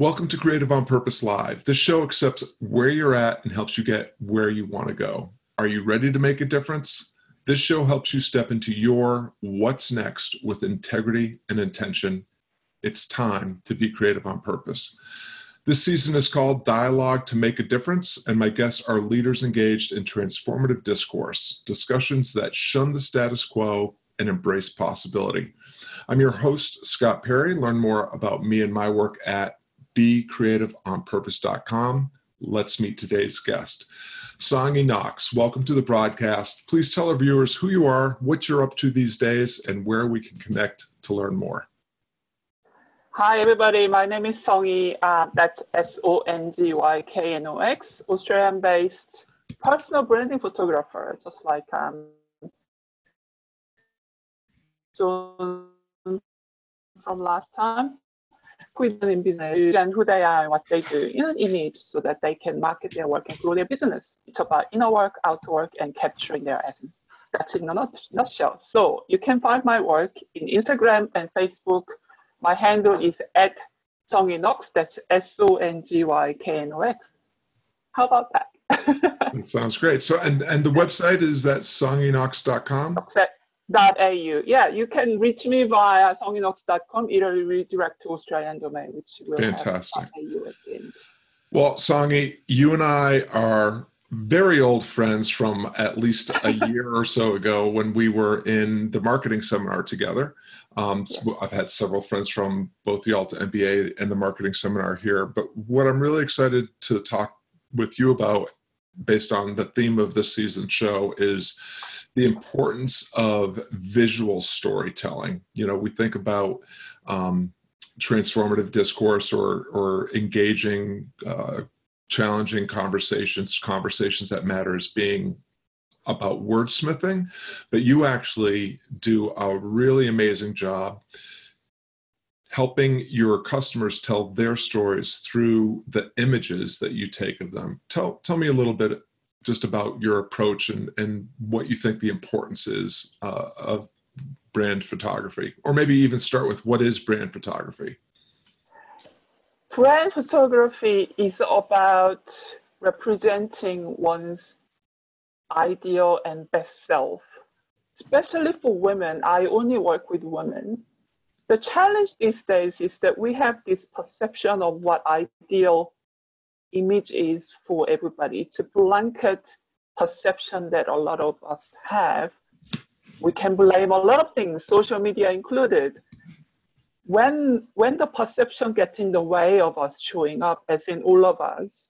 Welcome to Creative on Purpose Live. This show accepts where you're at and helps you get where you want to go. Are you ready to make a difference? This show helps you step into your what's next with integrity and intention. It's time to be creative on purpose. This season is called Dialogue to Make a Difference, and my guests are leaders engaged in transformative discourse, discussions that shun the status quo and embrace possibility. I'm your host, Scott Perry. Learn more about me and my work at becreativeonpurpose.com. Let's meet today's guest. Songy Knox, welcome to the broadcast. Please tell our viewers who you are, what you're up to these days, and where we can connect to learn more. Hi, everybody. My name is Songy. Uh, that's S O N G Y K N O X, Australian based personal branding photographer, just like um, John from last time who is in business and who they are and what they do in an image so that they can market their work and grow their business. It's about inner work, outer work, and capturing their essence. That's in a nutshell. So you can find my work in Instagram and Facebook. My handle is at Songy Knox. That's S O N G Y K N O X. How about that? that sounds great. So, and, and the website is at songyknox.com? Au. Yeah, you can reach me via songyknox.com. It'll redirect to Australian domain, which will fantastic. Well, Songy, you and I are very old friends from at least a year or so ago when we were in the marketing seminar together. Um, so I've had several friends from both the Alt MBA and the marketing seminar here. But what I'm really excited to talk with you about, based on the theme of this season show, is the importance of visual storytelling. You know, we think about um, transformative discourse or or engaging, uh, challenging conversations, conversations that matter as being about wordsmithing, but you actually do a really amazing job helping your customers tell their stories through the images that you take of them. Tell tell me a little bit just about your approach and, and what you think the importance is uh, of brand photography, or maybe even start with what is brand photography? Brand photography is about representing one's ideal and best self. Especially for women, I only work with women. The challenge these days is that we have this perception of what ideal image is for everybody. It's a blanket perception that a lot of us have. We can blame a lot of things, social media included. When when the perception gets in the way of us showing up, as in all of us,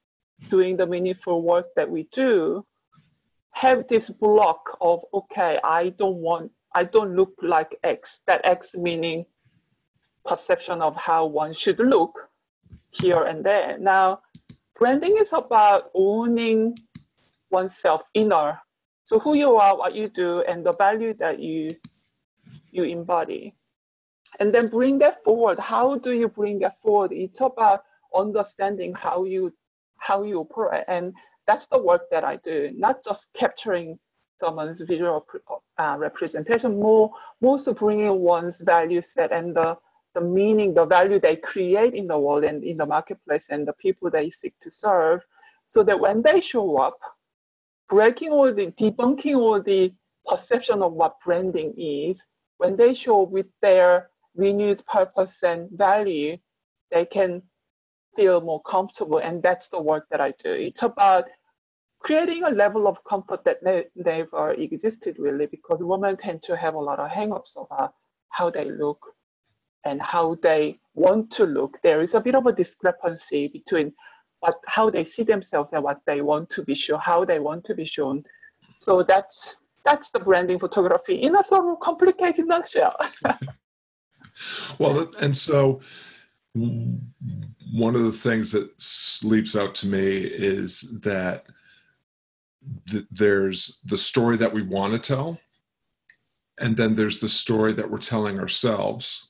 doing the meaningful work that we do, have this block of okay, I don't want I don't look like X. That X meaning perception of how one should look here and there. Now branding is about owning oneself inner. So who you are, what you do, and the value that you you embody. And then bring that forward. How do you bring that forward? It's about understanding how you how you operate. And that's the work that I do, not just capturing someone's visual uh, representation, more, more to bringing one's value set and the the meaning, the value they create in the world and in the marketplace and the people they seek to serve, so that when they show up, breaking all the, debunking all the perception of what branding is, when they show with their renewed purpose and value, they can feel more comfortable. And that's the work that I do. It's about creating a level of comfort that ne- never existed really, because women tend to have a lot of hangups about how they look, and how they want to look, there is a bit of a discrepancy between what how they see themselves and what they want to be shown, how they want to be shown. So that's that's the branding photography in a sort of complicated nutshell. well, and so one of the things that leaps out to me is that th- there's the story that we want to tell, and then there's the story that we're telling ourselves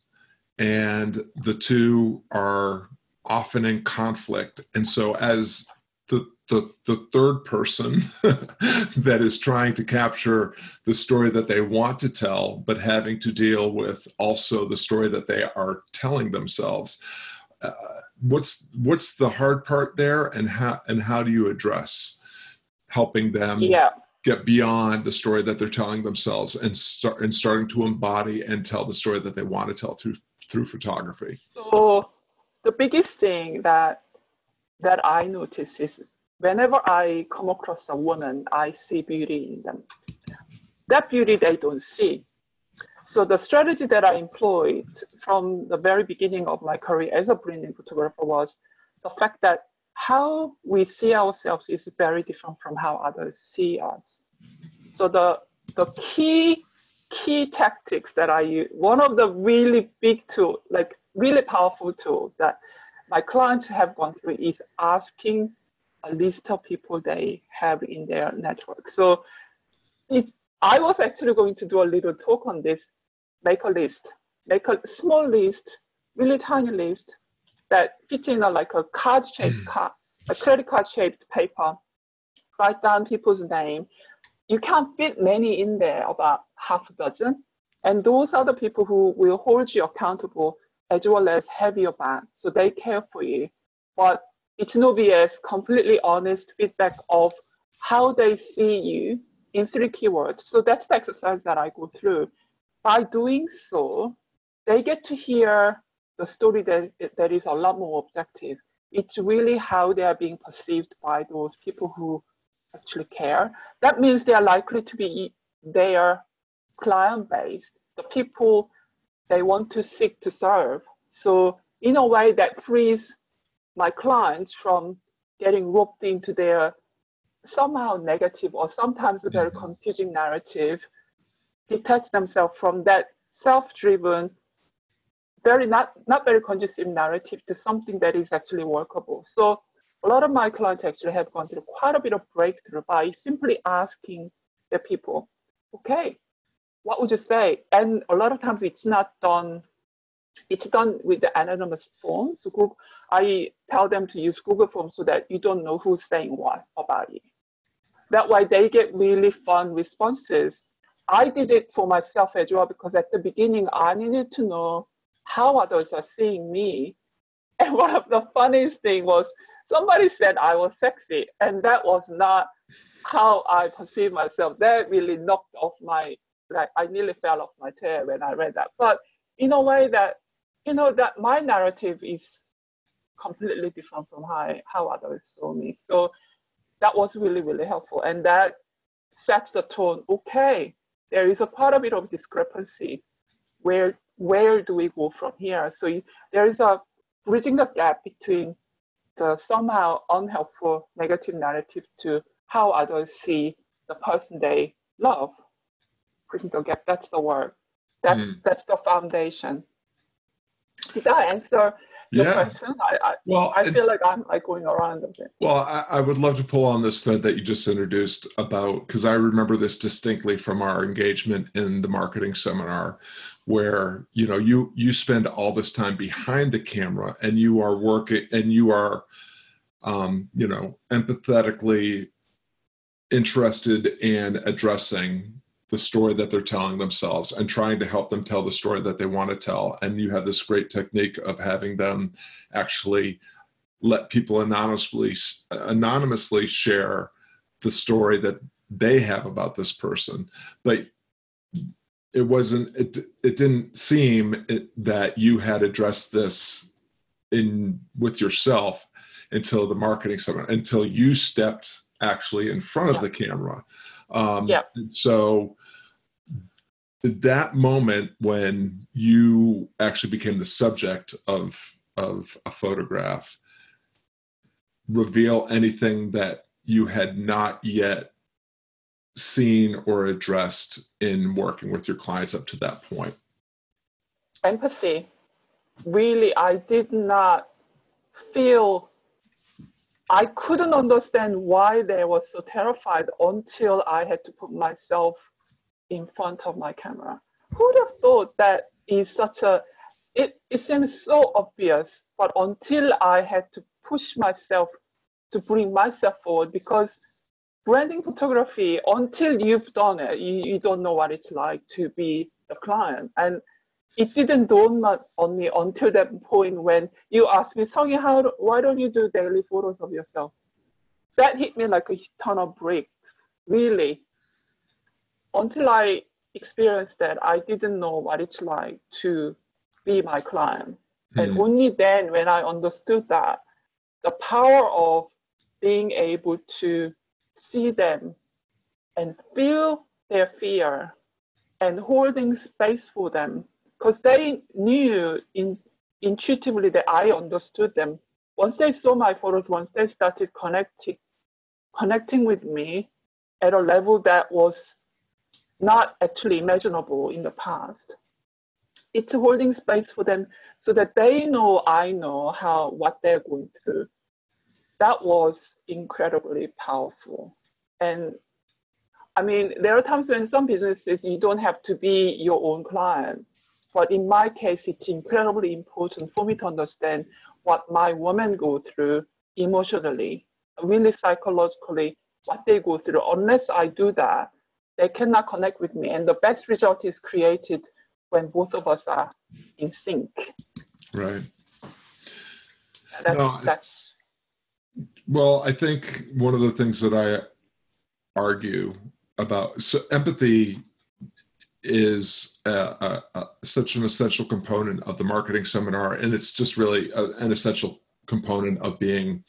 and the two are often in conflict. And so, as the the, the third person that is trying to capture the story that they want to tell, but having to deal with also the story that they are telling themselves. uh, what's what's the hard part there, and how and how do you address helping them yeah. get beyond the story that they're telling themselves and start and starting to embody and tell the story that they want to tell through through photography? So the biggest thing that that I notice is whenever I come across a woman, I see beauty in them. That beauty they don't see. So the strategy that I employed from the very beginning of my career as a branding photographer was the fact that how we see ourselves is very different from how others see us. So the the key key tactics that I use, one of the really big tool, like really powerful tool that my clients have gone through is asking a list of people they have in their network. So it, I was actually going to do a little talk on this make a list, make a small list, really tiny list that fits in a, like a card shaped mm. card, a credit card shaped paper. Write down people's name. You can't fit many in there, about half a dozen. And those are the people who will hold you accountable as well as have your back. So they care for you. But it's no BS, completely honest feedback of how they see you in three keywords. So that's the exercise that I go through by doing so, they get to hear the story that, that is a lot more objective. It's really how they are being perceived by those people who actually care. That means they are likely to be their client based, the people they want to seek to serve. So, in a way, that frees my clients from getting roped into their somehow negative or sometimes a very mm-hmm. confusing narrative detach themselves from that self-driven, very not, not very conducive narrative to something that is actually workable. So a lot of my clients actually have gone through quite a bit of breakthrough by simply asking the people, okay, what would you say? And a lot of times it's not done, it's done with the anonymous form. So Google, I tell them to use Google Forms so that you don't know who's saying what about you. That way they get really fun responses I did it for myself as well because at the beginning I needed to know how others are seeing me. And one of the funniest thing was somebody said I was sexy, and that was not how I perceive myself. That really knocked off my like I nearly fell off my chair when I read that. But in a way that you know that my narrative is completely different from how how others saw me. So that was really really helpful, and that sets the tone. Okay, there is a quite a bit of discrepancy. Where where do we go from here? So there is a bridging the gap between the somehow unhelpful negative narrative to how others see the person they love. Bridging the gap, that's the word. That's mm. that's the foundation. Did I answer yeah. question. I, I, well, I feel like I'm like going around a bit. Well, I, I, would love to pull on this thread that you just introduced about because I remember this distinctly from our engagement in the marketing seminar, where you know you you spend all this time behind the camera and you are working and you are, um, you know, empathetically interested in addressing the story that they're telling themselves and trying to help them tell the story that they want to tell. And you have this great technique of having them actually let people anonymously anonymously share the story that they have about this person. But it wasn't it it didn't seem that you had addressed this in with yourself until the marketing summit until you stepped actually in front of the camera um, yeah. so that moment when you actually became the subject of of a photograph reveal anything that you had not yet seen or addressed in working with your clients up to that point empathy really i did not feel i couldn't understand why they were so terrified until i had to put myself in front of my camera. Who would have thought that is such a, it, it seems so obvious, but until I had to push myself to bring myself forward because branding photography, until you've done it, you, you don't know what it's like to be a client. And it didn't dawn on me until that point when you asked me, Songy, how do, why don't you do daily photos of yourself? That hit me like a ton of bricks, really. Until I experienced that, I didn't know what it's like to be my client. Mm-hmm. And hmm. only then, when I understood that, the power of being able to see them and feel their fear and holding space for them because they knew in, intuitively that I understood them. Once they saw my photos, once they started connecting, connecting with me at a level that was not actually imaginable in the past. It's holding space for them so that they know I know how what they're going through. That was incredibly powerful. And I mean, there are times when some businesses you don't have to be your own client. But in my case, it's incredibly important for me to understand what my women go through emotionally, really psychologically, what they go through. Unless I do that, they cannot connect with me. And the best result is created when both of us are in sync. Right. That's, no, that's well, I think one of the things that I argue about so empathy is such an essential component of the marketing seminar, and it's just really a, an essential component of being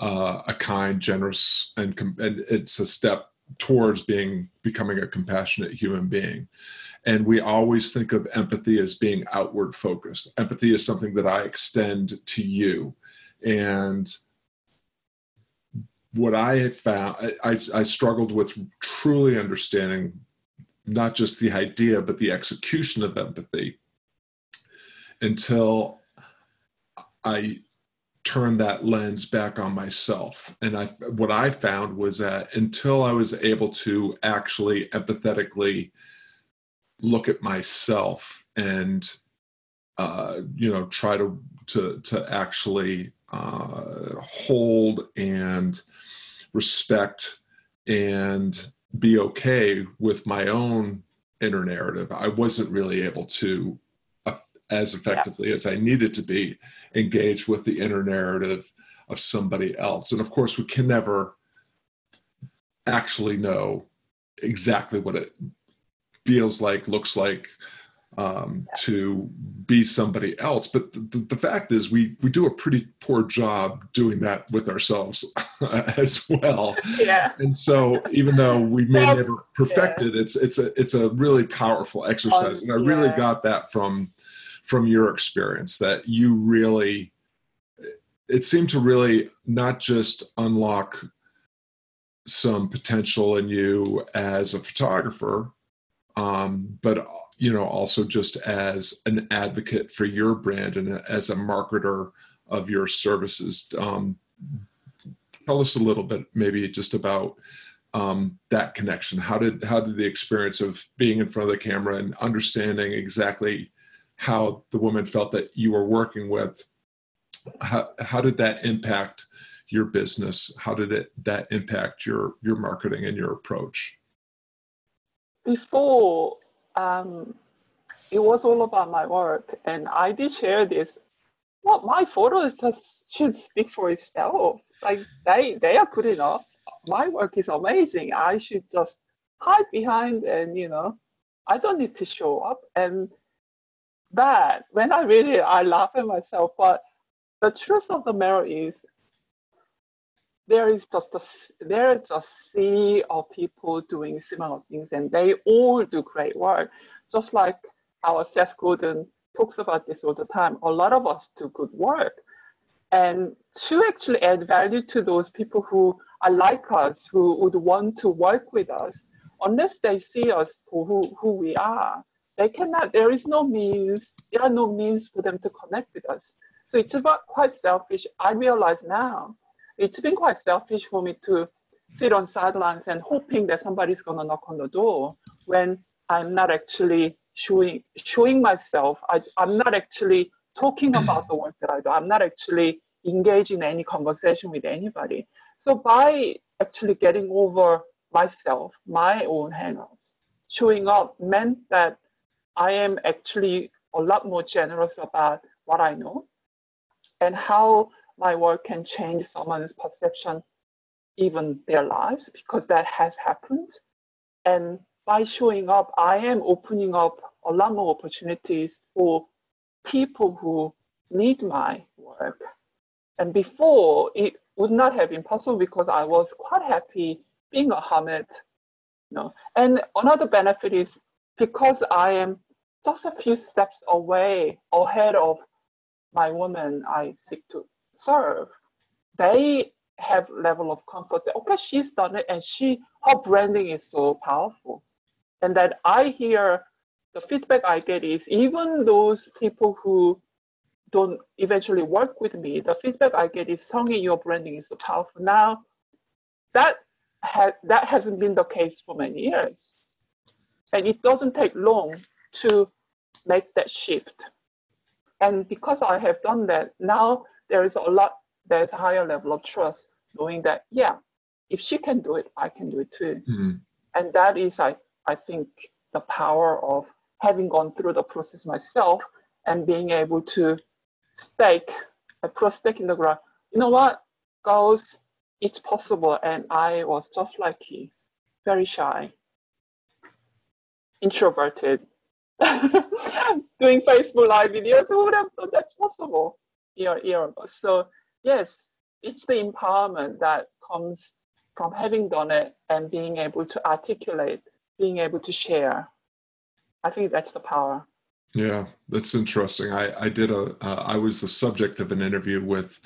uh, a kind, generous, and com- and it's a step towards being becoming a compassionate human being. And we always think of empathy as being outward focused. Empathy is something that I extend to you, and what I have found, I, I struggled with truly understanding not just the idea, but the execution of empathy until I turned that lens back on myself. And I, what I found was that until I was able to actually empathetically look at myself and, uh, you know, try to to to actually uh, hold and respect and be okay with my own inner narrative. I wasn't really able to, uh, as effectively yeah. as I needed to be, engage with the inner narrative of somebody else. And of course, we can never actually know exactly what it feels like, looks like, um, to be somebody else. But the, the, fact is, we we do a pretty poor job doing that with ourselves as well. Yeah. And so, even though we may well, never perfect yeah. it, it's it's a it's a really powerful exercise, um, and I really got that from from your experience that you really it seemed to really not just unlock some potential in you as a photographer um, but you know also just as an advocate for your brand and as a marketer of your services um, tell us a little bit maybe just about um, that connection. How did how did the experience of being in front of the camera and understanding exactly how the woman felt that you were working with how, how did that impact your business? How did it that impact your your marketing and your approach before um, it was all about my work, and I did share this. Well, my photos just should speak for itself. Like they they are good enough. My work is amazing. I should just hide behind, and you know, I don't need to show up. And that when I really I laugh at myself, but the truth of the matter is there is just a there is a sea of people doing similar things, and they all do great work. Just like our Seth Godin talks about this all the time. A lot of us do good work, and to actually add value to those people who are like us, who would want to work with us, unless they see us for who, who we are, they cannot. There is no means. There are no means for them to connect with us. So it's about quite selfish. I realize now it's been quite selfish for me to sit on sidelines and hoping that somebody's going to knock on the door when I'm not actually showing showing myself. I, I'm not actually talking about the work that I do. I'm not actually engaging in any conversation with anybody. So by actually getting over myself, my own hangups, showing up meant that I am actually a lot more generous about what I know and how my work can change someone's perception, even their lives, because that has happened. And by showing up, I am opening up a lot more opportunities for people who need my work. And before, it would not have been possible because I was quite happy being a hermit. You know? And another benefit is because I am just a few steps away ahead of my woman I seek to serve, they have level of comfort okay, she's done it and she her branding is so powerful. And that I hear the feedback I get is even those people who don't eventually work with me, the feedback I get is Songy, your branding is so powerful. Now that ha- that hasn't been the case for many years. And it doesn't take long to make that shift. And because I have done that, now there is a lot, there's a higher level of trust, knowing that, yeah, if she can do it, I can do it too. Mm-hmm. And that is, I, I think, the power of having gone through the process myself and being able to stake, a pro stake in the ground. You know what, girls, it's possible. And I was just like you, very shy, introverted, doing Facebook Live videos. Who would have thought that's possible year? So, yes, it's the empowerment that comes from having done it and being able to articulate, being able to share. I think that's the power. Yeah, that's interesting. I, I did a. Uh, I was the subject of an interview with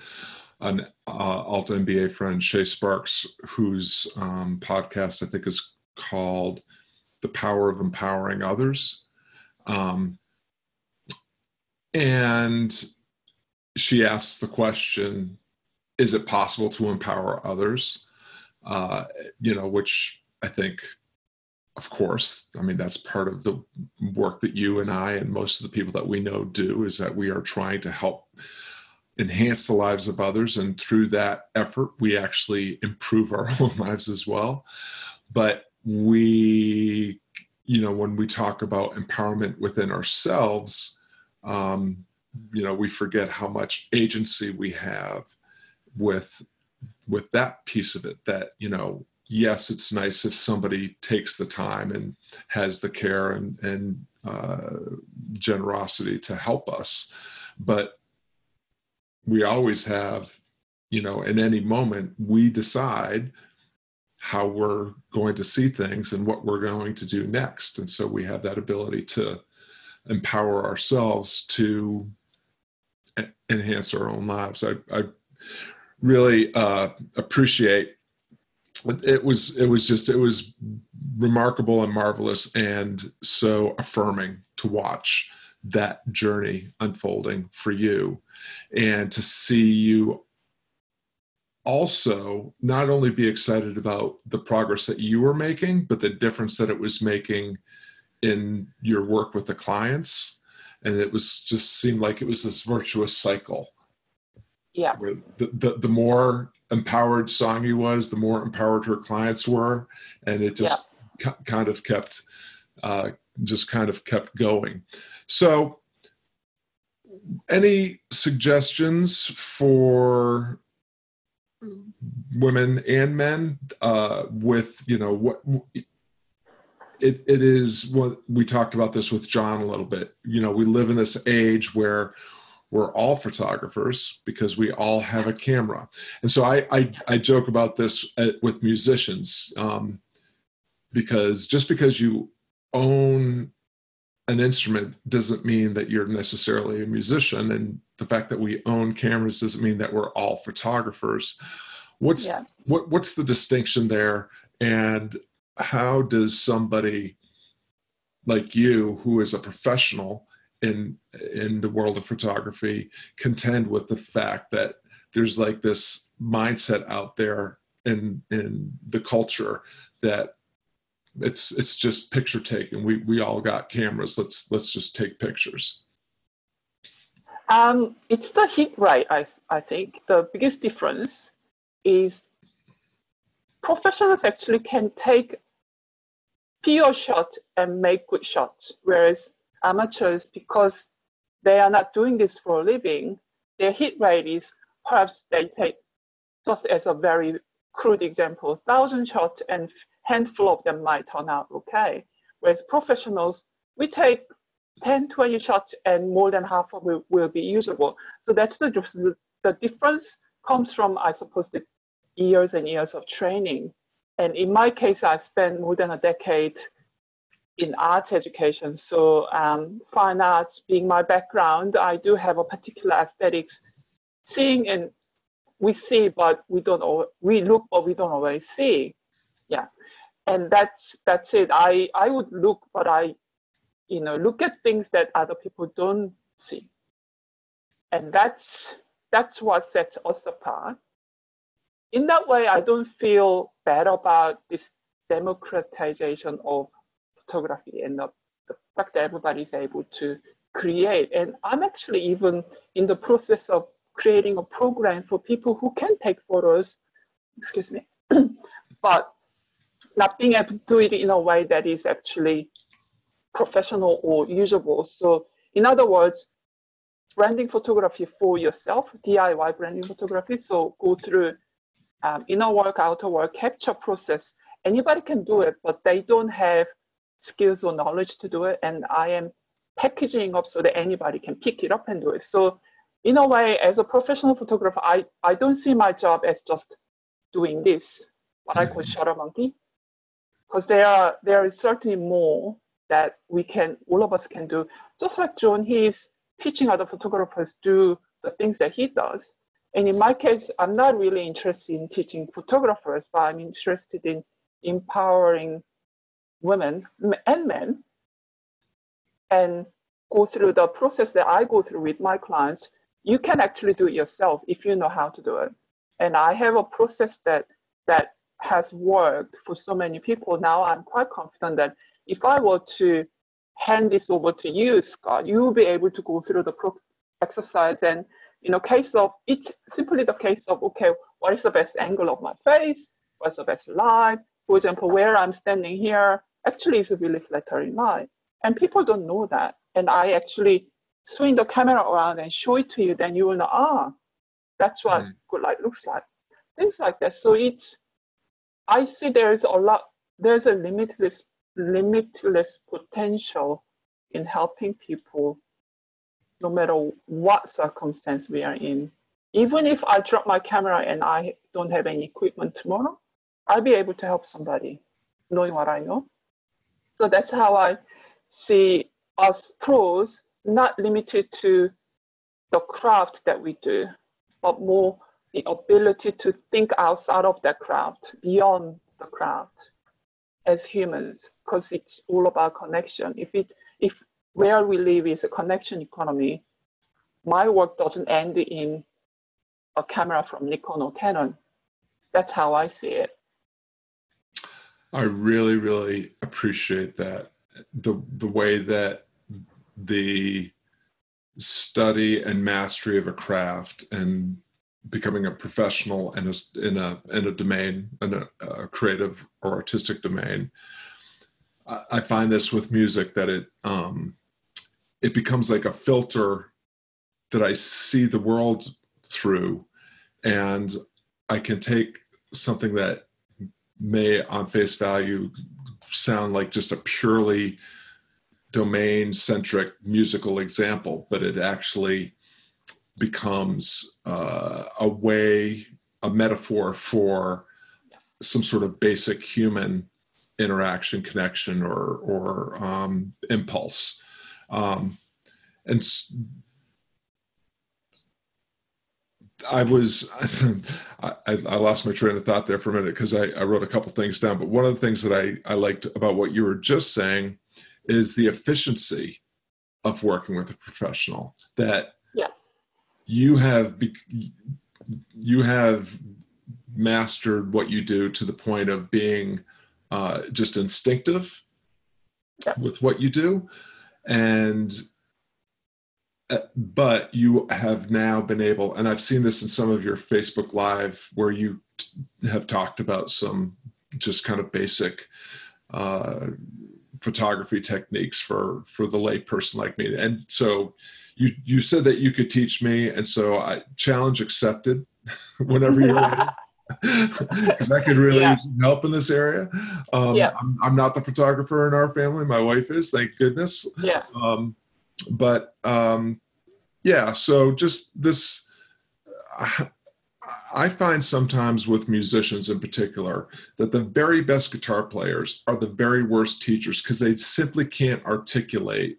an uh, Alt MBA friend, Shay Sparks, whose um, podcast I think is called "The Power of Empowering Others," um, and she asks the question, "Is it possible to empower others?" Uh, you know, which I think of course i mean that's part of the work that you and i and most of the people that we know do is that we are trying to help enhance the lives of others and through that effort we actually improve our own lives as well but we you know when we talk about empowerment within ourselves um, you know we forget how much agency we have with with that piece of it that you know yes, it's nice if somebody takes the time and has the care and, and uh, generosity to help us. But we always have, you know, in any moment, we decide how we're going to see things and what we're going to do next. And so we have that ability to empower ourselves to enhance our own lives. I, I really uh, appreciate it was it was just it was remarkable and marvelous and so affirming to watch that journey unfolding for you and to see you also not only be excited about the progress that you were making but the difference that it was making in your work with the clients and it was just seemed like it was this virtuous cycle yeah the, the, the more empowered Songy was, the more empowered her clients were, and it just yeah. c- kind of kept uh, just kind of kept going. So, any suggestions for women and men uh, with you know what it, it is what we talked about this with John a little bit. You know, we live in this age where we're all photographers because we all have a camera. And so I, I, I joke about this at, with musicians um, because just because you own an instrument doesn't mean that you're necessarily a musician. And the fact that we own cameras doesn't mean that we're all photographers. What's yeah. what what's the distinction there? And how does somebody like you, who is a professional, in in the world of photography contend with the fact that there's like this mindset out there in in the culture that it's it's just picture taking. We we all got cameras. Let's let's just take pictures. Um, it's the heat right i i think. The biggest difference is professionals actually can take pure shot and make good shots whereas amateurs because they are not doing this for a living. Their hit rate is perhaps they take just as a very crude example, thousand shots and handful of them might turn out okay. Whereas professionals, we take 10, 20 shots and more than half of it will be usable. So that's the, the difference comes from, I suppose, the years and years of training. And in my case, I spent more than a decade in arts education. So um, fine arts being my background, I do have a particular aesthetics, seeing and we see, but we don't. Always, we look, but we don't always see. Yeah, and that's that's it. I I would look, but I, you know, look at things that other people don't see, and that's that's what sets us apart. In that way, I don't feel bad about this democratization of photography and the, the fact that everybody is able to create. And I'm actually even in the process of creating a program for people who can take photos, excuse me, but not being able to do it in a way that is actually professional or usable. So in other words, branding photography for yourself, DIY branding photography. So go through um, inner work, outer work, capture process. Anybody can do it, but they don't have skills or knowledge to do it. And I am packaging up so that anybody can pick it up and do it. So in a way, as a professional photographer, I, I don't see my job as just doing this, what I call mm-hmm. shutter monkey, because there are there is certainly more that we can all of us can do. Just like John, he's teaching other photographers do the things that he does. And in my case, I'm not really interested in teaching photographers, but I'm interested in empowering women and men and go through the process that I go through with my clients you can actually do it yourself if you know how to do it. And I have a process that that has worked for so many people. Now I'm quite confident that if I were to hand this over to you, Scott, you will be able to go through the pro- exercise and in a case of it's simply the case of okay, what is the best angle of my face? What's the best light? For example, where I'm standing here actually is a really flattering light. And people don't know that. And I actually swing the camera around and show it to you, then you will know, ah, that's what mm. good light looks like. Things like that. So it's, I see there's a lot, there's a limitless, limitless potential in helping people no matter what circumstance we are in. Even if I drop my camera and I don't have any equipment tomorrow, I'll be able to help somebody knowing what I know. So that's how I see us pros not limited to the craft that we do, but more the ability to think outside of that craft, beyond the craft as humans, because it's all about connection. If it if where we live is a connection economy, my work doesn't end in a camera from Nikon or Canon. That's how I see it. I really, really appreciate that. The the way that the study and mastery of a craft and becoming a professional in a in a in a domain in a, a creative or artistic domain I, find this with music that it um it becomes like a filter that i see the world through and i can take something that may on face value sound like just a purely domain centric musical example, but it actually becomes uh, a way, a metaphor for some sort of basic human interaction, connection, or or um, impulse. Um, and I was I, I, lost my train of thought there for a minute because I, I wrote a couple things down. But one of the things that I, I liked about what you were just saying is the efficiency of working with a professional that yeah. you have you have mastered what you do to the point of being uh, just instinctive yeah. with what you do and uh, but you have now been able and i've seen this in some of your facebook live where you t- have talked about some just kind of basic uh, photography techniques for for the lay person like me. And so you you said that you could teach me, and so I challenge accepted. whenever you're ready. Because I could really yeah. help in this area. Um, yeah. I'm, I'm, not the photographer in our family. My wife is, thank goodness. Yeah. Um, but um, yeah, so just this. I, I find sometimes with musicians in particular that the very best guitar players are the very worst teachers because they simply can't articulate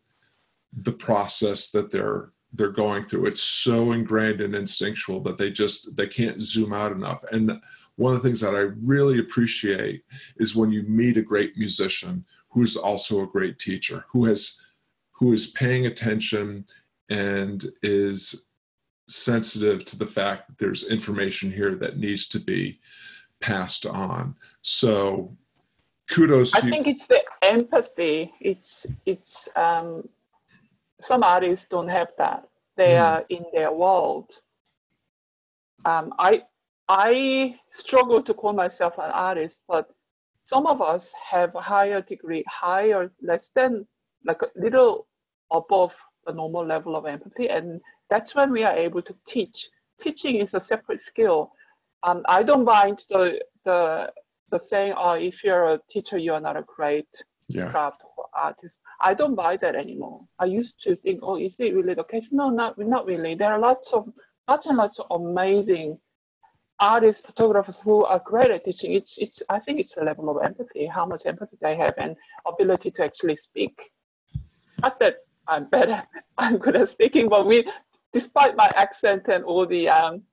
the process that they're they're going through. It's so ingrained and instinctual that they just they can't zoom out enough. And one of the things that i really appreciate is when you meet a great musician who is also a great teacher who has who is paying attention and is sensitive to the fact that there's information here that needs to be passed on. So kudos i think it's the empathy. It's it's um some artists don't have that. They mm. are in their world. Um, I I struggle to call myself an artist, but some of us have a higher degree, higher, less than, like a little above the normal level of empathy, and that's when we are able to teach. Teaching is a separate skill. Um, I don't mind the the the saying, "Oh, if you're a teacher, you are not a great yeah. craft or artist. I don't buy that anymore. I used to think, oh, is it really the case? No, not not really. There are lots of lots and lots of amazing artists, photographers who are great at teaching. It's it's I think it's a level of empathy, how much empathy they have and ability to actually speak. Not that I'm better, I'm good at speaking, but we despite my accent and all the um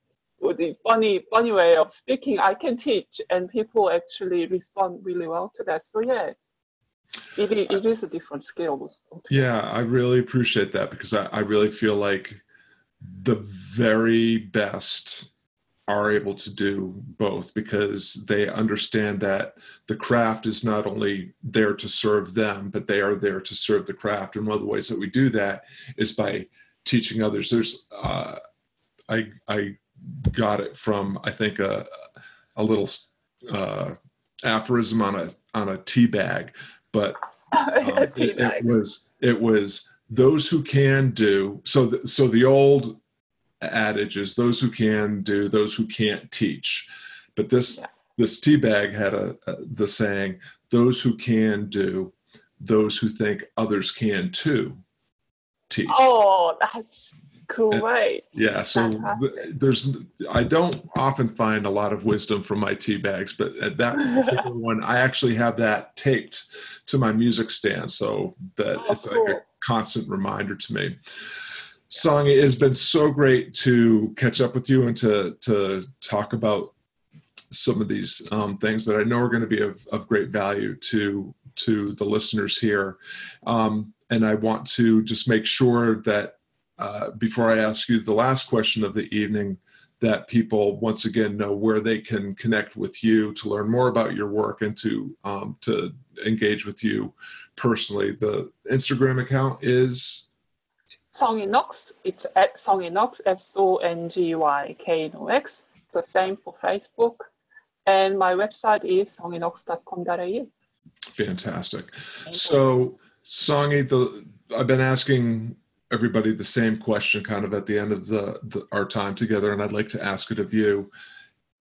all the funny funny way of speaking, I can teach and people actually respond really well to that. So yeah, it, it is a different scale. Yeah, I really appreciate that because I, I really feel like the very best are able to do both because they understand that the craft is not only there to serve them, but they are there to serve the craft. And one of the ways that we do that is by teaching others. There's, uh, I, I got it from I think a, a little uh, aphorism on a on a tea bag but um, it, it, was it was those who can do so. The, so the old adage is those who can do, those who can't teach. But this yeah. this tea bag had a, a the saying: those who can do, those who think others can too, teach. Oh, that's Great. Yeah. So th- there's, I don't often find a lot of wisdom from my tea bags, but at that particular one, I actually have that taped to my music stand, so that oh, it's cool. like a constant reminder to me. Song, it has been so great to catch up with you and to to talk about some of these um, things that I know are going to be of, of great value to to the listeners here. Um, and I want to just make sure that uh, before I ask you the last question of the evening, that people once again know where they can connect with you to learn more about your work and to um, to engage with you personally. The Instagram account is Songy Knox. It's at Songy Knox, S O N G Y K N O X. The same for Facebook, and my website is songyknox.com.au. Fantastic. So, Songy, the I've been asking everybody the same question kind of at the end of the, the, our time together and i'd like to ask it of you.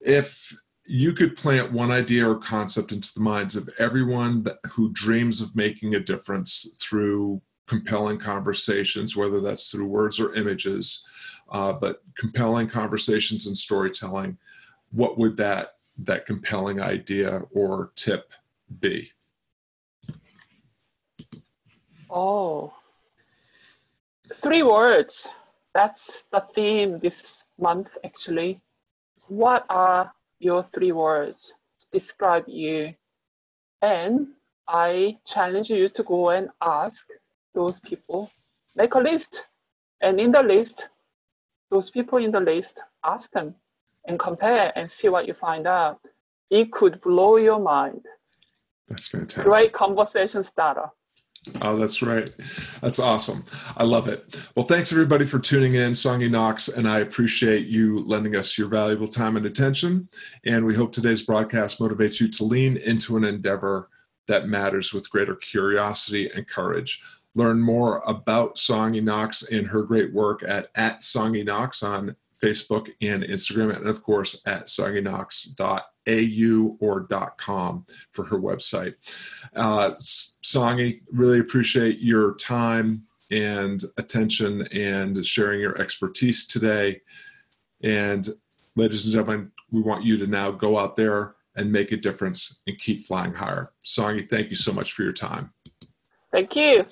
If you could plant one idea or concept into the minds of everyone that, who dreams of making a difference through compelling conversations whether that's through words or images uh, but compelling conversations and storytelling what would that that compelling idea or tip be? Oh Three words. That's the theme this month, actually. What are your three words to describe you? And I challenge you to go and ask those people, make a list. And in the list, those people in the list, ask them and compare and see what you find out. It could blow your mind. That's fantastic. Great conversation starter. Oh, that's right. That's awesome. I love it. Well, thanks everybody for tuning in, Songy Knox, and I appreciate you lending us your valuable time and attention. And we hope today's broadcast motivates you to lean into an endeavor that matters with greater curiosity and courage. Learn more about Songy Knox and her great work at, at Songy Knox on Facebook and Instagram, and of course at songyknox.au or .com for her website. Uh, Songy, really appreciate your time and attention and sharing your expertise today. And ladies and gentlemen, we want you to now go out there and make a difference and keep flying higher. Songy, thank you so much for your time. Thank you.